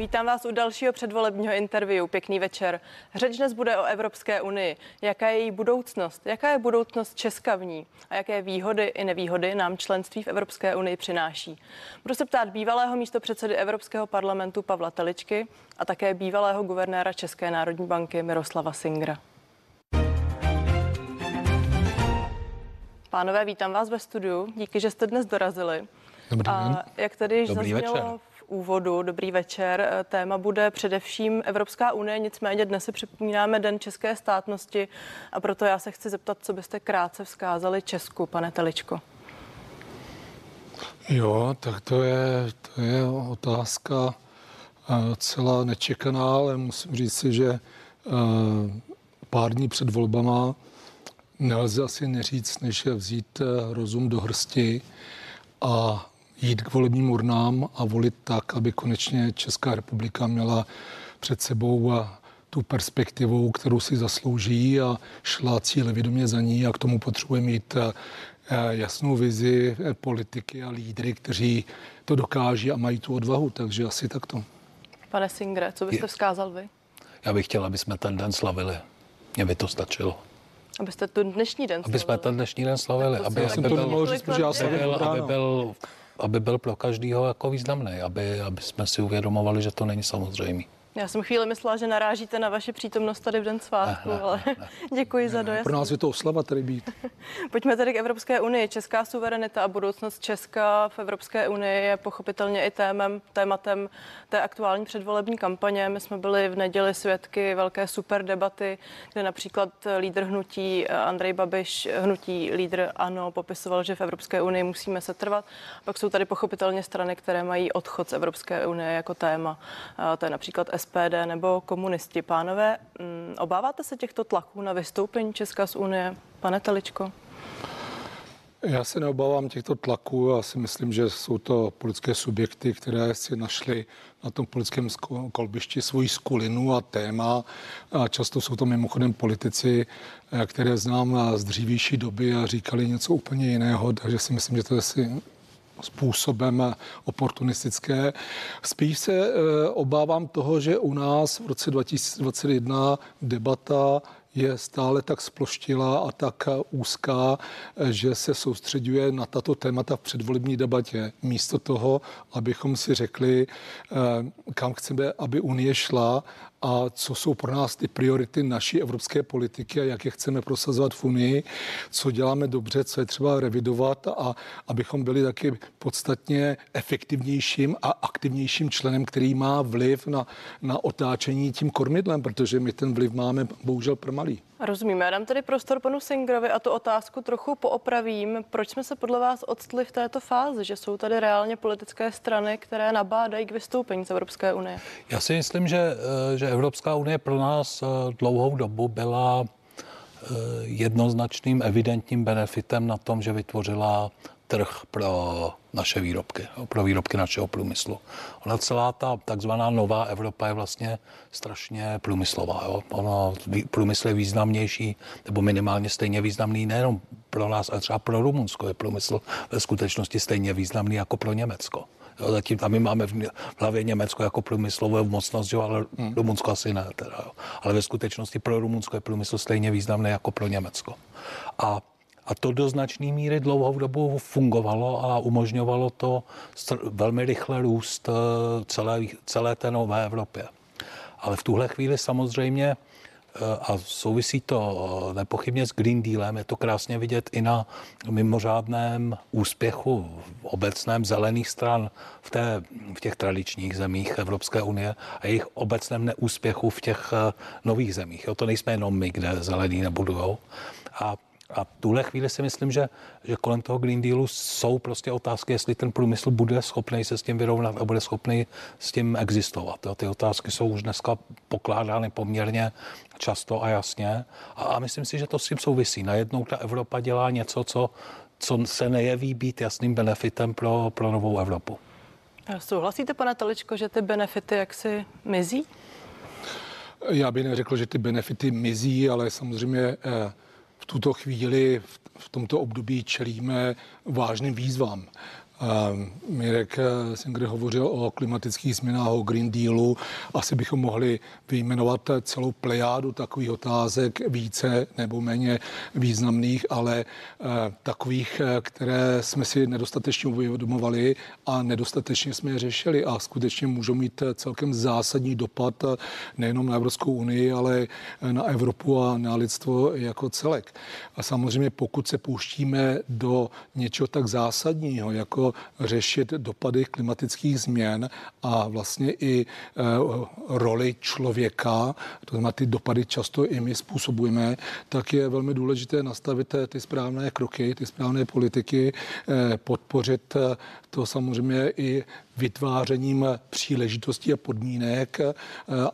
Vítám vás u dalšího předvolebního interview. Pěkný večer. Řeč dnes bude o Evropské unii. Jaká je její budoucnost? Jaká je budoucnost Česka v ní? A jaké výhody i nevýhody nám členství v Evropské unii přináší? Budu se ptát bývalého místo předsedy Evropského parlamentu Pavla Teličky a také bývalého guvernéra České národní banky Miroslava Singra. Pánové, vítám vás ve studiu. Díky, že jste dnes dorazili. Dobrý den. A jak tady již Dobrý zaznělo večer. Úvodu, dobrý večer, téma bude především Evropská unie, nicméně dnes si připomínáme Den české státnosti a proto já se chci zeptat, co byste krátce vzkázali Česku, pane Teličko. Jo, tak to je, to je otázka eh, celá nečekaná, ale musím říct si, že eh, pár dní před volbama nelze asi neříct, než je vzít eh, rozum do hrsti a jít k volebním urnám a volit tak, aby konečně Česká republika měla před sebou a tu perspektivu, kterou si zaslouží a šla cílevědomě za ní a k tomu potřebuje mít eh, jasnou vizi eh, politiky a lídry, kteří to dokáží a mají tu odvahu, takže asi takto. Pane Singre, co byste vzkázal vy? Já bych chtěl, aby jsme ten den slavili. Mně by to stačilo. Abyste tu dnešní den Aby jsme slavili. ten dnešní den slavili. Aby, aby, jsem to byl, nemohl říct, protože já aby, jsem byl, aby, byl, aby byl pro každého jako významný. Aby, aby jsme si uvědomovali, že to není samozřejmé. Já jsem chvíli myslela, že narážíte na vaši přítomnost tady v den svátku, Ne, ne, ale děkuji za dojazd. Pro nás je to oslava tady být. Pojďme tedy k Evropské unii. Česká suverenita a budoucnost Česka v Evropské unii je pochopitelně i témem, tématem té aktuální předvolební kampaně. My jsme byli v neděli svědky velké super debaty, kde například lídr hnutí Andrej Babiš, hnutí lídr ANO, popisoval, že v Evropské unii musíme se trvat. Pak jsou tady pochopitelně strany, které mají odchod z Evropské unie jako téma. A To je například SPD nebo komunisti. Pánové, mm, obáváte se těchto tlaků na vystoupení Česka z Unie? Pane Teličko? Já se neobávám těchto tlaků. Já si myslím, že jsou to politické subjekty, které si našly na tom politickém kolbišti svoji skulinu a téma. A často jsou to mimochodem politici, eh, které znám z dřívější doby a říkali něco úplně jiného, takže si myslím, že to je si způsobem oportunistické. Spíš se eh, obávám toho, že u nás v roce 2021 debata je stále tak sploštila a tak eh, úzká, eh, že se soustředuje na tato témata v předvolební debatě. Místo toho, abychom si řekli, kam chceme, aby Unie šla a co jsou pro nás ty priority naší evropské politiky a jak je chceme prosazovat v Unii, co děláme dobře, co je třeba revidovat a abychom byli taky podstatně efektivnějším a aktivnějším členem, který má vliv na, na otáčení tím kormidlem, protože my ten vliv máme bohužel promalý. Rozumím. Já dám tedy prostor panu Singrovi a tu otázku trochu poopravím. Proč jsme se podle vás odstli v této fázi, že jsou tady reálně politické strany, které nabádají k vystoupení z Evropské unie? Já si myslím, že, eh, že Evropská unie pro nás eh, dlouhou dobu byla eh, jednoznačným evidentním benefitem na tom, že vytvořila trh pro naše výrobky, pro výrobky našeho průmyslu. Ona celá ta takzvaná nová Evropa je vlastně strašně průmyslová. Jo. Ono, průmysl je významnější, nebo minimálně stejně významný nejenom pro nás, ale třeba pro Rumunsko je průmysl ve skutečnosti stejně významný jako pro Německo. Jo, zatím tam my máme v v hlavě Německo jako průmyslovou mocnost, jo, ale hmm. Rumunsko asi ne. Teda, jo. Ale ve skutečnosti pro Rumunsko je průmysl stejně významný jako pro Německo. A, a to do značné míry dlouhou dobu fungovalo a umožňovalo to velmi rychle růst eh, celé, celé té nové Evropě. Ale v tuhle chvíli samozřejmě eh, a souvisí to eh, nepochybně s Green Dealem, je to krásně vidět i na mimořádném úspěchu v obecném zelených stran v, té, v těch tradičních zemích Evropské unie a jejich obecném neúspěchu v těch nových zemích. Jo, to nejsme jenom my, kde zelený nebudujou. A a v tuhle chvíli si myslím, že, že kolem toho Green Dealu jsou prostě otázky, jestli ten průmysl bude schopný se s tím vyrovnat a bude schopný s tím existovat. Jo. Ty otázky jsou už dneska pokládány poměrně často a jasně. A, a myslím si, že to s tím souvisí. Najednou ta Evropa dělá něco, co, co se nejeví být jasným benefitem pro, pro novou Evropu. Souhlasíte, pane Teličko, že ty benefity jaksi mizí? Já bych neřekl, že ty benefity mizí, ale samozřejmě eh, tuto chvíli, v- tomto období čelíme vážným výzvám. Mirek Singer hovořil o klimatických změnách, o Green Dealu. Asi bychom mohli vyjmenovat celou plejádu takových otázek, více nebo méně významných, ale takových, které jsme si nedostatečně uvědomovali a nedostatečně jsme je řešili a skutečně můžou mít celkem zásadní dopad nejenom na Evropskou unii, ale na Evropu a na lidstvo jako celek. A samozřejmě pokud se pouštíme do něčeho tak zásadního, jako řešit dopady klimatických změn a vlastně i e, roli člověka, to znamená ty dopady často i my způsobujeme, tak je velmi důležité nastavit ty správné kroky, ty správné politiky, e, podpořit to samozřejmě i vytvářením příležitostí a podmínek, eh,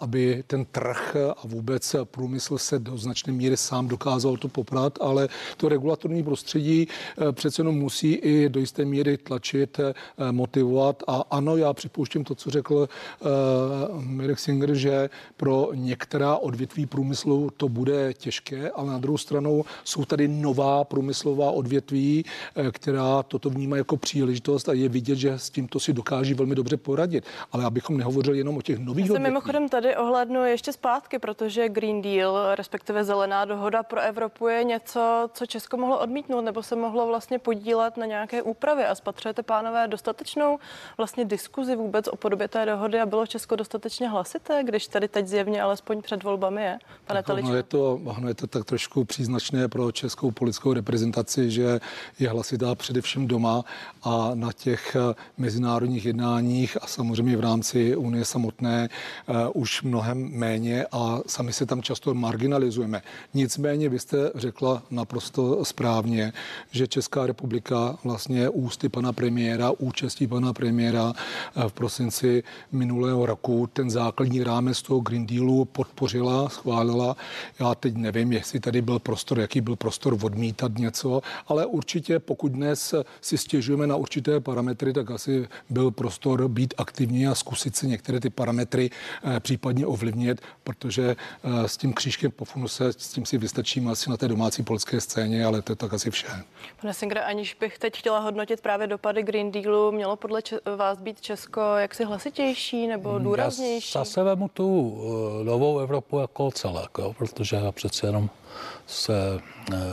aby ten trh a vůbec průmysl se do značné míry sám dokázal to poprat, ale to regulatorní prostředí eh, přece jenom musí i do jisté míry tlačit, eh, motivovat. A ano, já připouštím to, co řekl Mirek Singer, že pro některá odvětví průmyslu to bude těžké, ale na druhou stranu jsou tady nová průmyslová odvětví, která toto vnímá jako příležitost a je vidět, že s tímto si dokáží velmi dobře poradit. Ale abychom nehovořili jenom o těch nových Já se mimochodem tady ohlednu ještě zpátky, protože Green Deal, respektive zelená dohoda pro Evropu je něco, co Česko mohlo odmítnout nebo se mohlo vlastně podílet na nějaké úpravě. A spatřujete, pánové, dostatečnou vlastně diskuzi vůbec o podobě té dohody a bylo Česko dostatečně hlasité, když tady teď zjevně alespoň před volbami je, pane? No je to, ono je to tak trošku příznačné pro českou politickou reprezentaci, že je hlasitá především doma a na těch mezinárodních jednáních a samozřejmě v rámci Unie samotné uh, už mnohem méně a sami se tam často marginalizujeme. Nicméně vy jste řekla naprosto správně, že Česká republika vlastně ústy pana premiéra, účastí pana premiéra uh, v prosinci minulého roku ten základní rámec toho Green Dealu podpořila, schválila. Já teď nevím, jestli tady byl prostor, jaký byl prostor odmítat něco, ale určitě pokud dnes si stěžujeme na určité parametry, tak asi byl prostor prostor být aktivní a zkusit si některé ty parametry eh, případně ovlivnit, protože eh, s tím křížkem po funuse, s tím si vystačíme asi na té domácí polské scéně, ale to je tak asi vše. Pane Singre, aniž bych teď chtěla hodnotit právě dopady Green Dealu, mělo podle vás být Česko jaksi hlasitější nebo důraznější? Já zase vemu tu eh, novou Evropu jako celek, jo, protože já přece jenom se,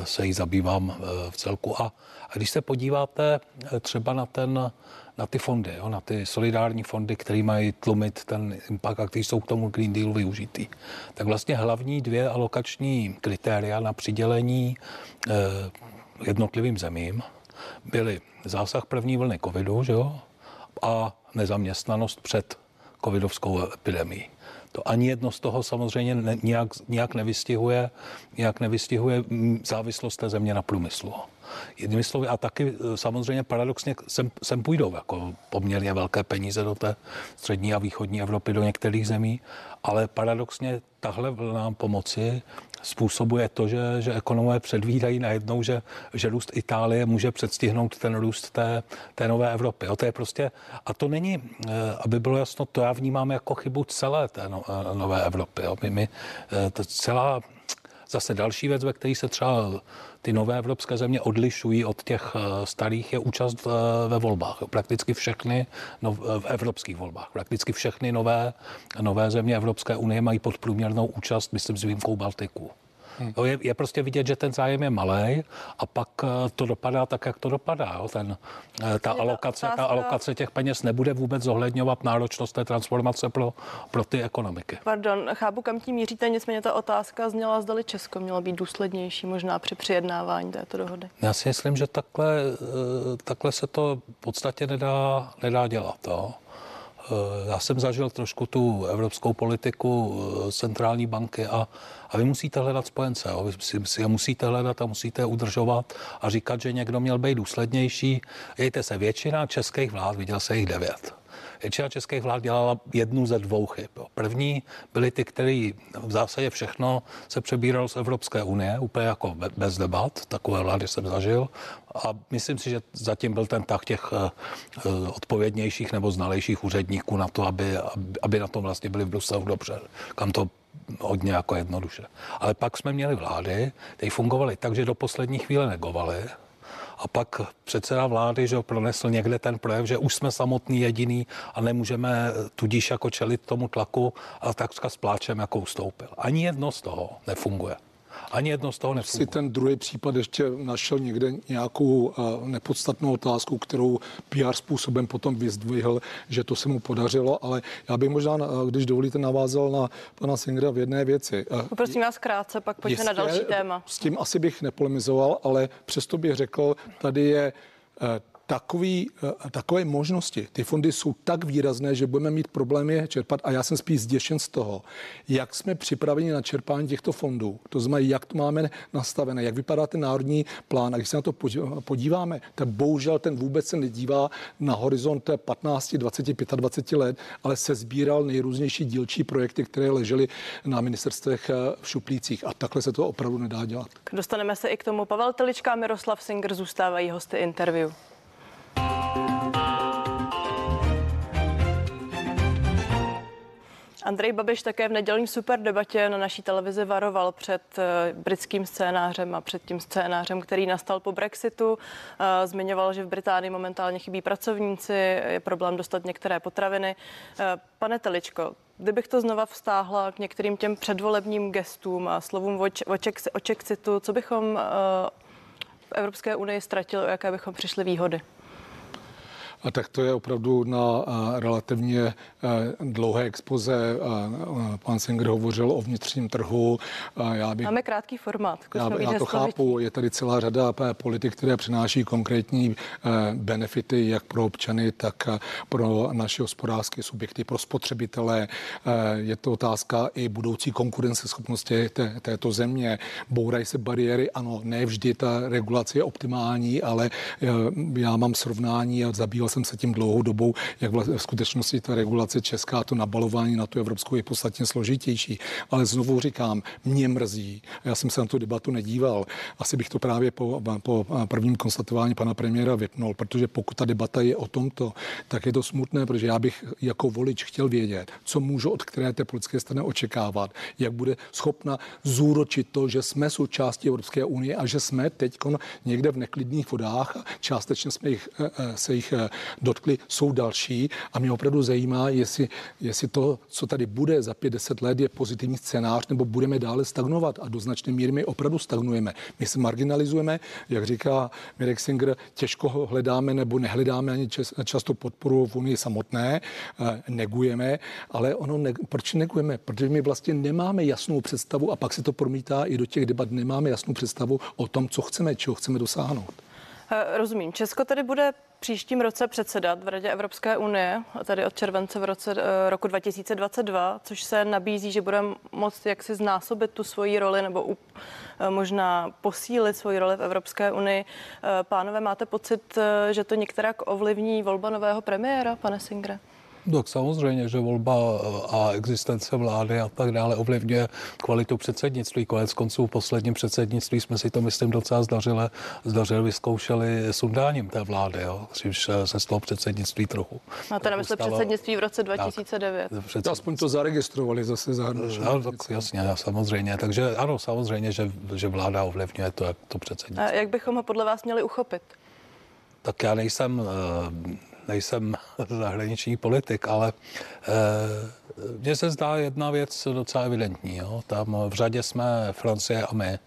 se jí zabývám v celku. A, a když se podíváte třeba na ten na ty fondy, jo, na ty solidární fondy, které mají tlumit ten impact a který jsou k tomu Green Dealu využitý. Tak vlastně hlavní dvě alokační kritéria na přidělení eh, jednotlivým zemím byly zásah první vlny covidu že jo, a nezaměstnanost před covidovskou epidemí. To ani jedno z toho samozřejmě ne, nějak, nějak, nevystihuje, nějak nevystihuje závislost té země na průmyslu. Jednými slovy, a taky e, samozřejmě paradoxně sem, sem půjdou jako poměrně velké peníze do té střední a východní Evropy, do některých zemí, ale paradoxně tahle vlna pomoci způsobuje to, že, že ekonomové předvídají najednou, že, že růst Itálie může předstihnout ten růst té, té nové Evropy. Jo, to je prostě, a to není, e, aby bylo jasno, to já vnímám jako chybu celé té no, e, nové Evropy. Jo. My, my, to celá Zase další věc, ve které se třeba ty nové evropské země odlišují od těch eh, starých, je účast ve volbách. Prakticky všechny no, v evropských volbách. Prakticky všechny nové, nové země Evropské unie mají podprůměrnou účast, myslím s výjimkou Baltiku. Hmm. Je, je prostě vidět, že ten zájem je malý a pak eh, to dopadá tak, jak to dopadá. Jo. Ten, eh, ta, alokace, ta alokace těch peněz nebude vůbec zohledňovat náročnost té transformace pro, pro ty ekonomiky. Pardon, chápu, kam tím míříte, nicméně ta otázka zněla, zdali Česko mělo být důslednější možná při přijednávání této dohody. Já si myslím, že takhle, eh, takhle se to v podstatě nedá, nedá dělat. Jo. Eh, já jsem zažil trošku tu evropskou politiku eh, centrální banky a, a vy musíte hledat spojence. Jo. Vy si je musíte hledat a musíte je udržovat a říkat, že někdo měl být důslednější. Jejte se, většina českých vlád, viděl se jich devět Většina českých vlád dělala jednu ze dvou chyb. První byly ty, které v zásadě všechno se přebíralo z Evropské unie, úplně jako bez debat. Takové vlády jsem zažil. A myslím si, že zatím byl ten tah těch eh, eh, odpovědnějších nebo znalejších úředníků na to, aby, aby na tom vlastně byli v Bruselu dobře. Kam to hodně jako jednoduše. Ale pak jsme měli vlády, které fungovaly tak, že do poslední chvíle negovaly, A pak předseda vlády, že pronesl někde ten projev, že už jsme samotný jediný a nemůžeme tudíž jako čelit tomu tlaku a takřka s pláčem jako ustoupil. Ani jedno z toho nefunguje. Ani jedno z toho nefunguje. Si ten druhý případ ještě našel někde nějakou uh, nepodstatnou otázku, kterou PR způsobem potom vyzdvihl, že to se mu podařilo, ale já bych možná, uh, když dovolíte, navázal na pana Singra v jedné věci. Uh, Poprosím vás krátce, pak pojďme jistě, na další téma. S tím asi bych nepolemizoval, ale přesto bych řekl, tady je takový, eh, takové možnosti, ty fondy jsou tak výrazné, že budeme mít problémy je čerpat a já jsem spíš zděšen z toho, jak jsme připraveni na čerpání těchto fondů. To znamená, jak to máme nastavené, jak vypadá ten národní plán. A když se na to podíváme, tak bohužel ten vůbec se nedívá na horizont 15, 20, 25 let, ale se sbíral nejrůznější dílčí projekty, které ležely na ministerstvech eh, v šuplících. A takhle se to opravdu nedá dělat. Dostaneme se i k tomu. Pavel Telička a Miroslav Singer zůstávají hosty interview. Andrej Babiš také v nedělní superdebatě na naší televizi varoval před eh, britským scénářem a před tím scénářem, který nastal po Brexitu. Eh, zmiňoval, že v Británii momentálně chybí pracovníci, je problém dostat některé potraviny. Eh, pane Teličko, kdybych to znova vstáhla k některým těm předvolebním gestům a slovům o Čexitu, co bychom v Evropské unii ztratili, o jaké bychom přišli výhody? A tak to je opravdu na relativně dlouhé expoze. Pan Singer hovořil o vnitřním trhu. Já bych, Máme krátký formát. Já, já to chápu. Je tady celá řada politik, které přináší konkrétní benefity jak pro občany, tak pro naše hospodářské subjekty, pro spotřebitele. Je to otázka i budoucí konkurenceschopnosti té, této země. Bourají se bariéry. Ano, ne vždy ta regulace je optimální, ale já mám srovnání a zabýval jsem se tím dlouhou dobou, jak v skutečnosti ta regulace česká, to nabalování na tu evropskou je podstatně složitější. Ale znovu říkám, mě mrzí, já jsem se na tu debatu nedíval, asi bych to právě po, po prvním konstatování pana premiéra vypnul, protože pokud ta debata je o tomto, tak je to smutné, protože já bych jako volič chtěl vědět, co můžu od které té politické strany očekávat, jak bude schopna zúročit to, že jsme součástí Evropské unie a že jsme teď někde v neklidných vodách částečně jsme jich, eh, eh, se jich eh, dotkli, jsou další a mě opravdu zajímá, jestli, jestli to, co tady bude za 50 let, je pozitivní scénář, nebo budeme dále stagnovat a do značné míry my opravdu stagnujeme. My se marginalizujeme, jak říká Mirek Singer, těžko ho hledáme nebo nehledáme ani často podporu v Unii samotné, eh, negujeme, ale ono, ne, proč negujeme? Protože my vlastně nemáme jasnou představu a pak se to promítá i do těch debat, nemáme jasnou představu o tom, co chceme, čeho chceme dosáhnout. Eh, rozumím. Česko tedy bude příštím roce předsedat v Radě Evropské unie, tady od července v roce eh, roku 2022, což se nabízí, že budeme moct jaksi znásobit tu svoji roli nebo uh, možná posílit svoji roli v Evropské unii. Pánové, máte pocit, že to některak ovlivní volba nového premiéra, pane Singre? Tak samozřejmě, že volba a existence vlády a tak dále ovlivňuje kvalitu předsednictví. Konec konců v posledním předsednictví jsme si to, myslím, docela zdařili, zdařili vyzkoušeli sundáním té vlády, jo, když se z toho předsednictví trochu. Máte na mysli předsednictví v roce 2009? Tak, předsed... Aspoň to zaregistrovali zase zahraničí. No, tak jasně, samozřejmě. Takže ano, samozřejmě, že, že vláda ovlivňuje to, to předsednictví. A jak bychom ho podle vás měli uchopit? Tak já nejsem nejsem zahraniční politik, ale eh, mně se zdá jedna věc docela evidentní. Jo? Tam v řadě jsme Francie a my.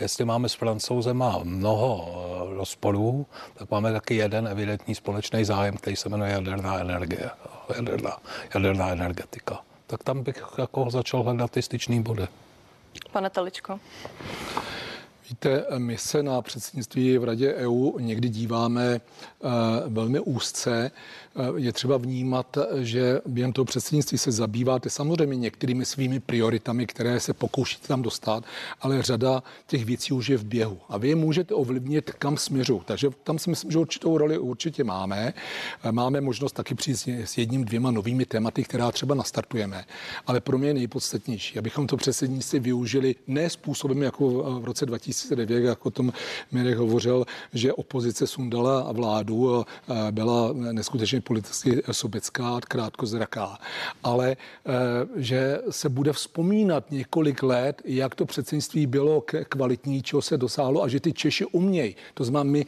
Jestli máme s francouzem mnoho eh, rozporů, tak máme taky jeden evidentní společný zájem, který se jmenuje jaderná energie, jaderná, jaderná energetika. Tak tam bych jako začal hledat ty styčný body. Pane Teličko. Víte, my se na předsednictví v Radě EU někdy díváme eh, velmi úzce je třeba vnímat, že během toho předsednictví se zabýváte samozřejmě některými svými prioritami, které se pokoušíte tam dostat, ale řada těch věcí už je v běhu. A vy je můžete ovlivnit, kam směřu. Takže tam si myslím, že určitou roli určitě máme. Máme možnost taky přijít s jedním, dvěma novými tématy, která třeba nastartujeme. Ale pro mě je nejpodstatnější, abychom to předsednictví využili ne způsobem jako v roce 2000 2009, jak o tom Mirek hovořil, že opozice sundala vládu byla neskutečně politicky sobecká krátkozraká. Ale že se bude vzpomínat několik let, jak to předsednictví bylo kvalitní, čeho se dosáhlo a že ty Češi umějí. To znamená, my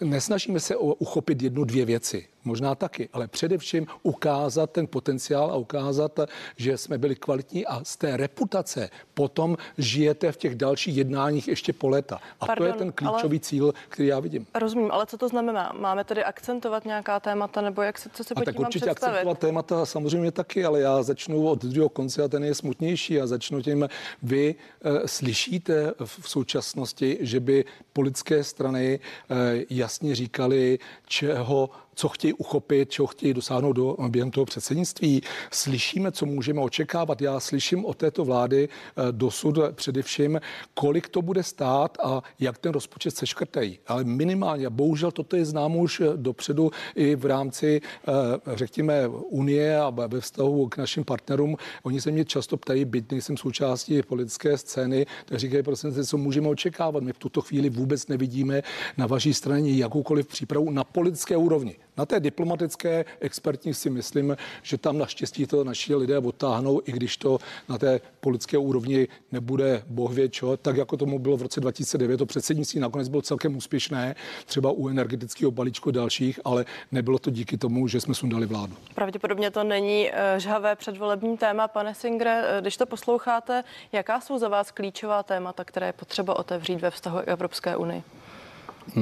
nesnažíme se uchopit jednu, dvě věci možná taky, ale především ukázat ten potenciál a ukázat, že jsme byli kvalitní a z té reputace potom žijete v těch dalších jednáních ještě po léta. A Pardon, to je ten klíčový ale... cíl, který já vidím. Rozumím, ale co to znamená? Máme tedy akcentovat nějaká témata, nebo jak se, co se pod tak určitě představit? akcentovat témata samozřejmě taky, ale já začnu od druhého konce a ten je smutnější a začnu tím, vy e, slyšíte v současnosti, že by politické strany e, jasně říkali, čeho co chtějí uchopit, čeho chtějí dosáhnout do, během toho předsednictví. Slyšíme, co můžeme očekávat. Já slyším od této vlády eh, dosud především, kolik to bude stát a jak ten rozpočet seškrtají. Ale minimálně, bohužel toto je známo už dopředu i v rámci, eh, řekněme, Unie a ve vztahu k našim partnerům. Oni se mě často ptají, byť nejsem součástí politické scény, tak říkají, prosím, co můžeme očekávat. My v tuto chvíli vůbec nevidíme na vaší straně jakoukoliv přípravu na politické úrovni. Na té diplomatické expertní si myslím, že tam naštěstí to naši lidé odtáhnou, i když to na té politické úrovni nebude boh ví čo, tak jako tomu bylo v roce 2009. To předsednictví nakonec bylo celkem úspěšné, třeba u energetického balíčku dalších, ale nebylo to díky tomu, že jsme sundali vládu. Pravděpodobně to není eh, žhavé předvolební téma, pane Singre. Eh, když to posloucháte, jaká jsou za vás klíčová témata, které je potřeba otevřít ve vztahu Evropské unii?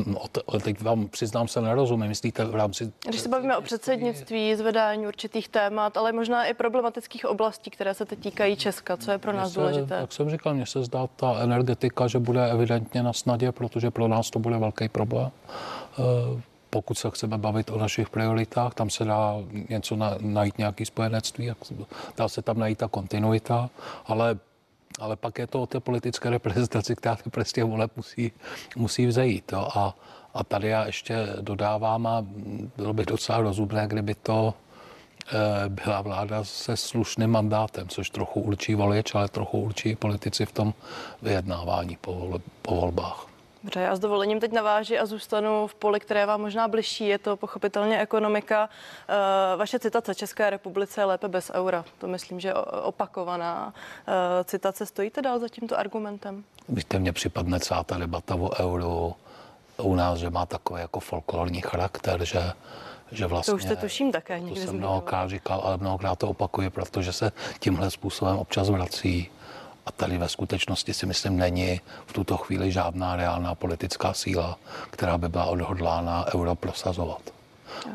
No, teď vám přiznám se nerozumím. Myslíte v rámci... Když se bavíme o předsednictví, zvedání určitých témat, ale možná i problematických oblastí, které se teď týkají Česka, co je pro nás se, důležité? Jak jsem říkal, mně se zdá ta energetika, že bude evidentně na snadě, protože pro nás to bude velký problém. Eh, pokud se chceme bavit o našich prioritách, tam se dá něco na, najít nějaký spojenectví, dá se tam najít ta kontinuita, ale ale pak je to o té politické reprezentaci, která ty prostě voleb musí, musí vzejít. Jo. A, a tady já ještě dodávám, a bylo by docela rozumné, kdyby to e, byla vláda se slušným mandátem, což trochu určí volič, ale trochu určí politici v tom vyjednávání po, po volbách. Dobře, já s dovolením teď naváži a zůstanu v poli, které vám možná bližší, je to pochopitelně ekonomika. Eh, vaše citace České republice je lépe bez eura. To myslím, že opakovaná eh, citace. Stojíte dál za tímto argumentem? Víte, mně připadne celá ta debata o euru u nás, že má takový jako folklorní charakter, že že vlastně... To už se tuším také někdy To jsem mnohokrát říkal, ale mnohokrát to opakuje, protože se tímhle způsobem občas vrací. A tady ve skutečnosti si myslím není v tuto chvíli žádná reálná politická síla, která by byla odhodlána euro prosazovat.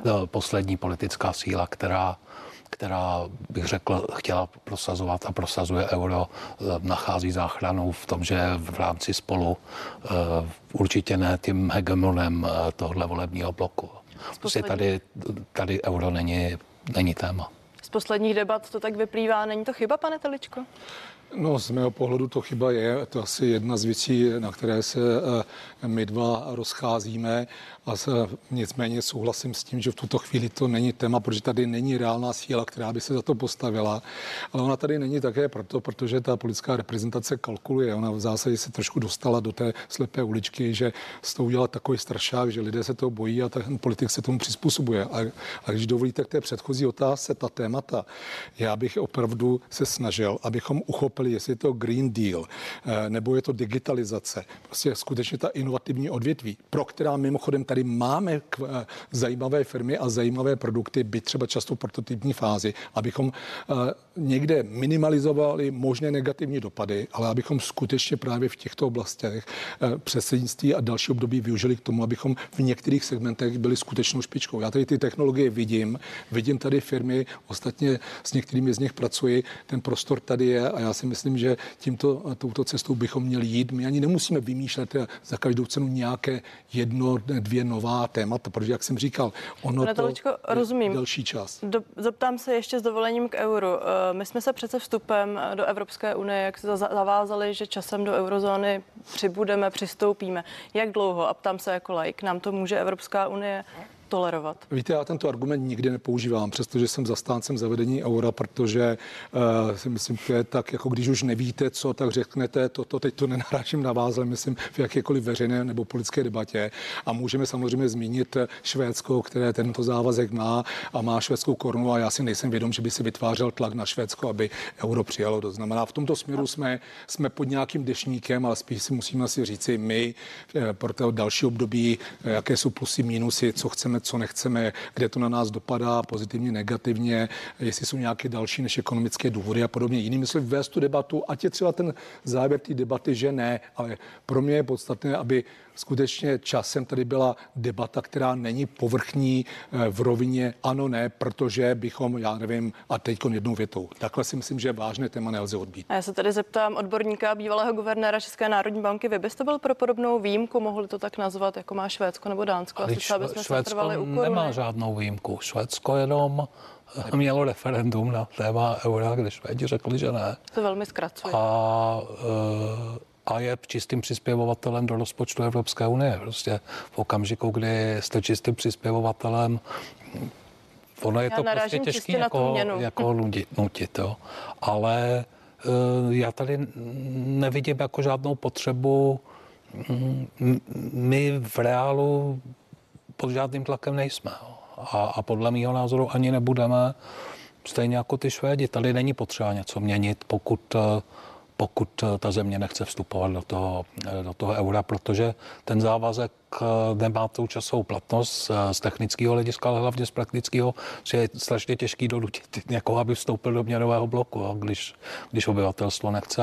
No. Poslední politická síla, která která bych řekl, chtěla prosazovat a prosazuje euro, eh, nachází záchranu v tom, že v rámci spolu eh, určitě ne tím hegemonem eh, tohle volebního bloku. Prostě tady, tady euro není, není téma. Z posledních debat to tak vyplývá. Není to chyba, pane Teličko? No, z mého pohledu to chyba je. To asi jedna z věcí, na které se my dva rozcházíme. A se, nicméně souhlasím s tím, že v tuto chvíli to není téma, protože tady není reálná síla, která by se za to postavila. Ale ona tady není také proto, protože ta politická reprezentace kalkuluje. Ona v zásadě se trošku dostala do té slepé uličky, že z toho udělala takový strašák, že lidé se toho bojí a ten politik se tomu přizpůsobuje. A, a když dovolíte k té předchozí otázce, ta témata, já bych opravdu se snažil, abychom uchopili, jestli je to Green Deal, eh, nebo je to digitalizace, prostě skutečně ta inovativní odvětví, pro která mimochodem tady máme k, zajímavé firmy a zajímavé produkty, byť třeba často v prototypní fázi, abychom eh, někde minimalizovali možné negativní dopady, ale abychom skutečně právě v těchto oblastech eh, předsednictví a další období využili k tomu, abychom v některých segmentech byli skutečnou špičkou. Já tady ty technologie vidím, vidím tady firmy, ostatně s některými z nich pracuji, ten prostor tady je a já si myslím, že tímto, touto cestou bychom měli jít. My ani nemusíme vymýšlet za každou cenu nějaké jedno, dvě nová témata, protože, jak jsem říkal, ono Pane to je rozumím. delší čas. Do, zeptám se ještě s dovolením k euru. Eh, my jsme se přece vstupem do Evropské unie, jak se zavázali, že časem do eurozóny přibudeme, přistoupíme. Jak dlouho, a ptám se jako like, nám to může Evropská unie tolerovat? Víte, já tento argument nikdy nepoužívám, přestože jsem zastáncem zavedení eura, protože uh, si myslím, že je tak, jako když už nevíte, co, tak řeknete, to, to teď to nenarážím na vás, ale myslím v jakékoliv veřejné nebo politické debatě. A můžeme samozřejmě zmínit Švédsko, které tento závazek má a má švédskou korunu a já si nejsem vědom, že by si vytvářel tlak na Švédsko, aby euro přijalo. To znamená, v tomto směru jsme, jsme pod nějakým dešníkem, ale spíš si musíme si říci my eh, pro to další období, jaké jsou plusy, mínusy, co chceme, co nechceme, kde to na nás dopadá pozitivně, negativně, jestli jsou nějaké další než ekonomické důvody a podobně. Jinými slovy, vést tu debatu, ať je třeba ten závěr té debaty, že ne, ale pro mě je podstatné, aby skutečně časem tady byla debata, která není povrchní eh, v rovině ano, ne, protože bychom, já nevím, a teď jednou větou. Takhle si myslím, že vážné téma nelze odbít. A já se tady zeptám odborníka, bývalého guvernéra České národní banky. Vy byste byl pro podobnou výjimku, mohli to tak nazvat, jako má Švédsko nebo Dánsko? Asi třeba Švédsko nemá žádnou výjimku. Švédsko jenom mělo referendum na téma eura, kde Švédi řekli, že ne. To velmi zkracuje. A e, a je čistým přispěvovatelem do rozpočtu Evropské unie. Prostě v okamžiku, kdy jste čistým přispěvovatelem, ono je Já to prostě těžké jako, jako nutit, jo. ale uh, já tady nevidím jako žádnou potřebu. My v reálu pod žádným tlakem nejsme. A, a podle mého názoru ani nebudeme. Stejně jako ty Švédi. Tady není potřeba něco měnit, pokud uh, pokud eh, ta země nechce vstupovat do toho, eh, do toho eura, protože ten závazek eh, nemá tou časovou platnost z technického hlediska, ale hlavně z praktického, že je strašně těžký donutit někoho, aby vstoupil do měnového bloku, když, když obyvatelstvo nechce.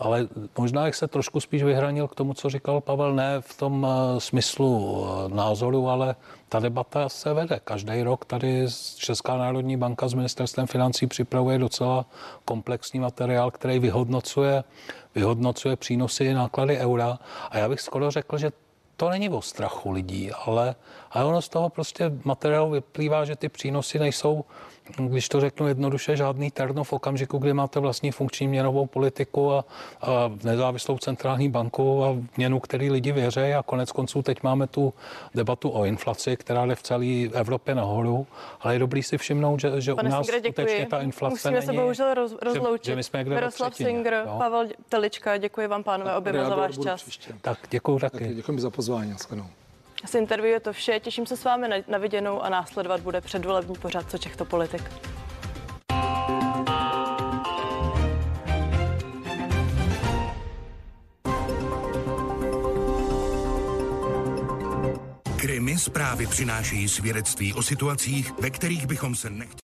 Ale možná bych se trošku spíš vyhranil k tomu, co říkal Pavel, ne v tom eh, smyslu eh, názoru, ale ta debata se vede. Každý rok tady Česká národní banka s ministerstvem financí připravuje docela komplexní materiál, který vyhodnocuje, vyhodnocuje přínosy i náklady eura. A já bych skoro řekl, že to není o strachu lidí, ale, ale ono z toho prostě materiálu vyplývá, že ty přínosy nejsou když to řeknu jednoduše, žádný terno v okamžiku, kdy máte vlastní funkční měnovou politiku a, a nezávislou centrální banku a měnu, který lidi věří a konec konců teď máme tu debatu o inflaci, která jde v celé Evropě nahoru, ale je dobrý si všimnout, že, že u nás Singre, skutečně ta inflace Musíme není, se bohužel roz, rozloučit. Že, že my jsme Miroslav Singer, jo? Pavel Telička, děkuji vám pánové oběma za váš čas. Příště. Tak děkuji taky. taky děkuji za pozvání. Z interview je to vše. Těším se s vámi na, viděnou a následovat bude předvolební pořad Co Čechto politik. Krymy zprávy přinášejí svědectví o situacích, ve kterých bychom se nechtěli.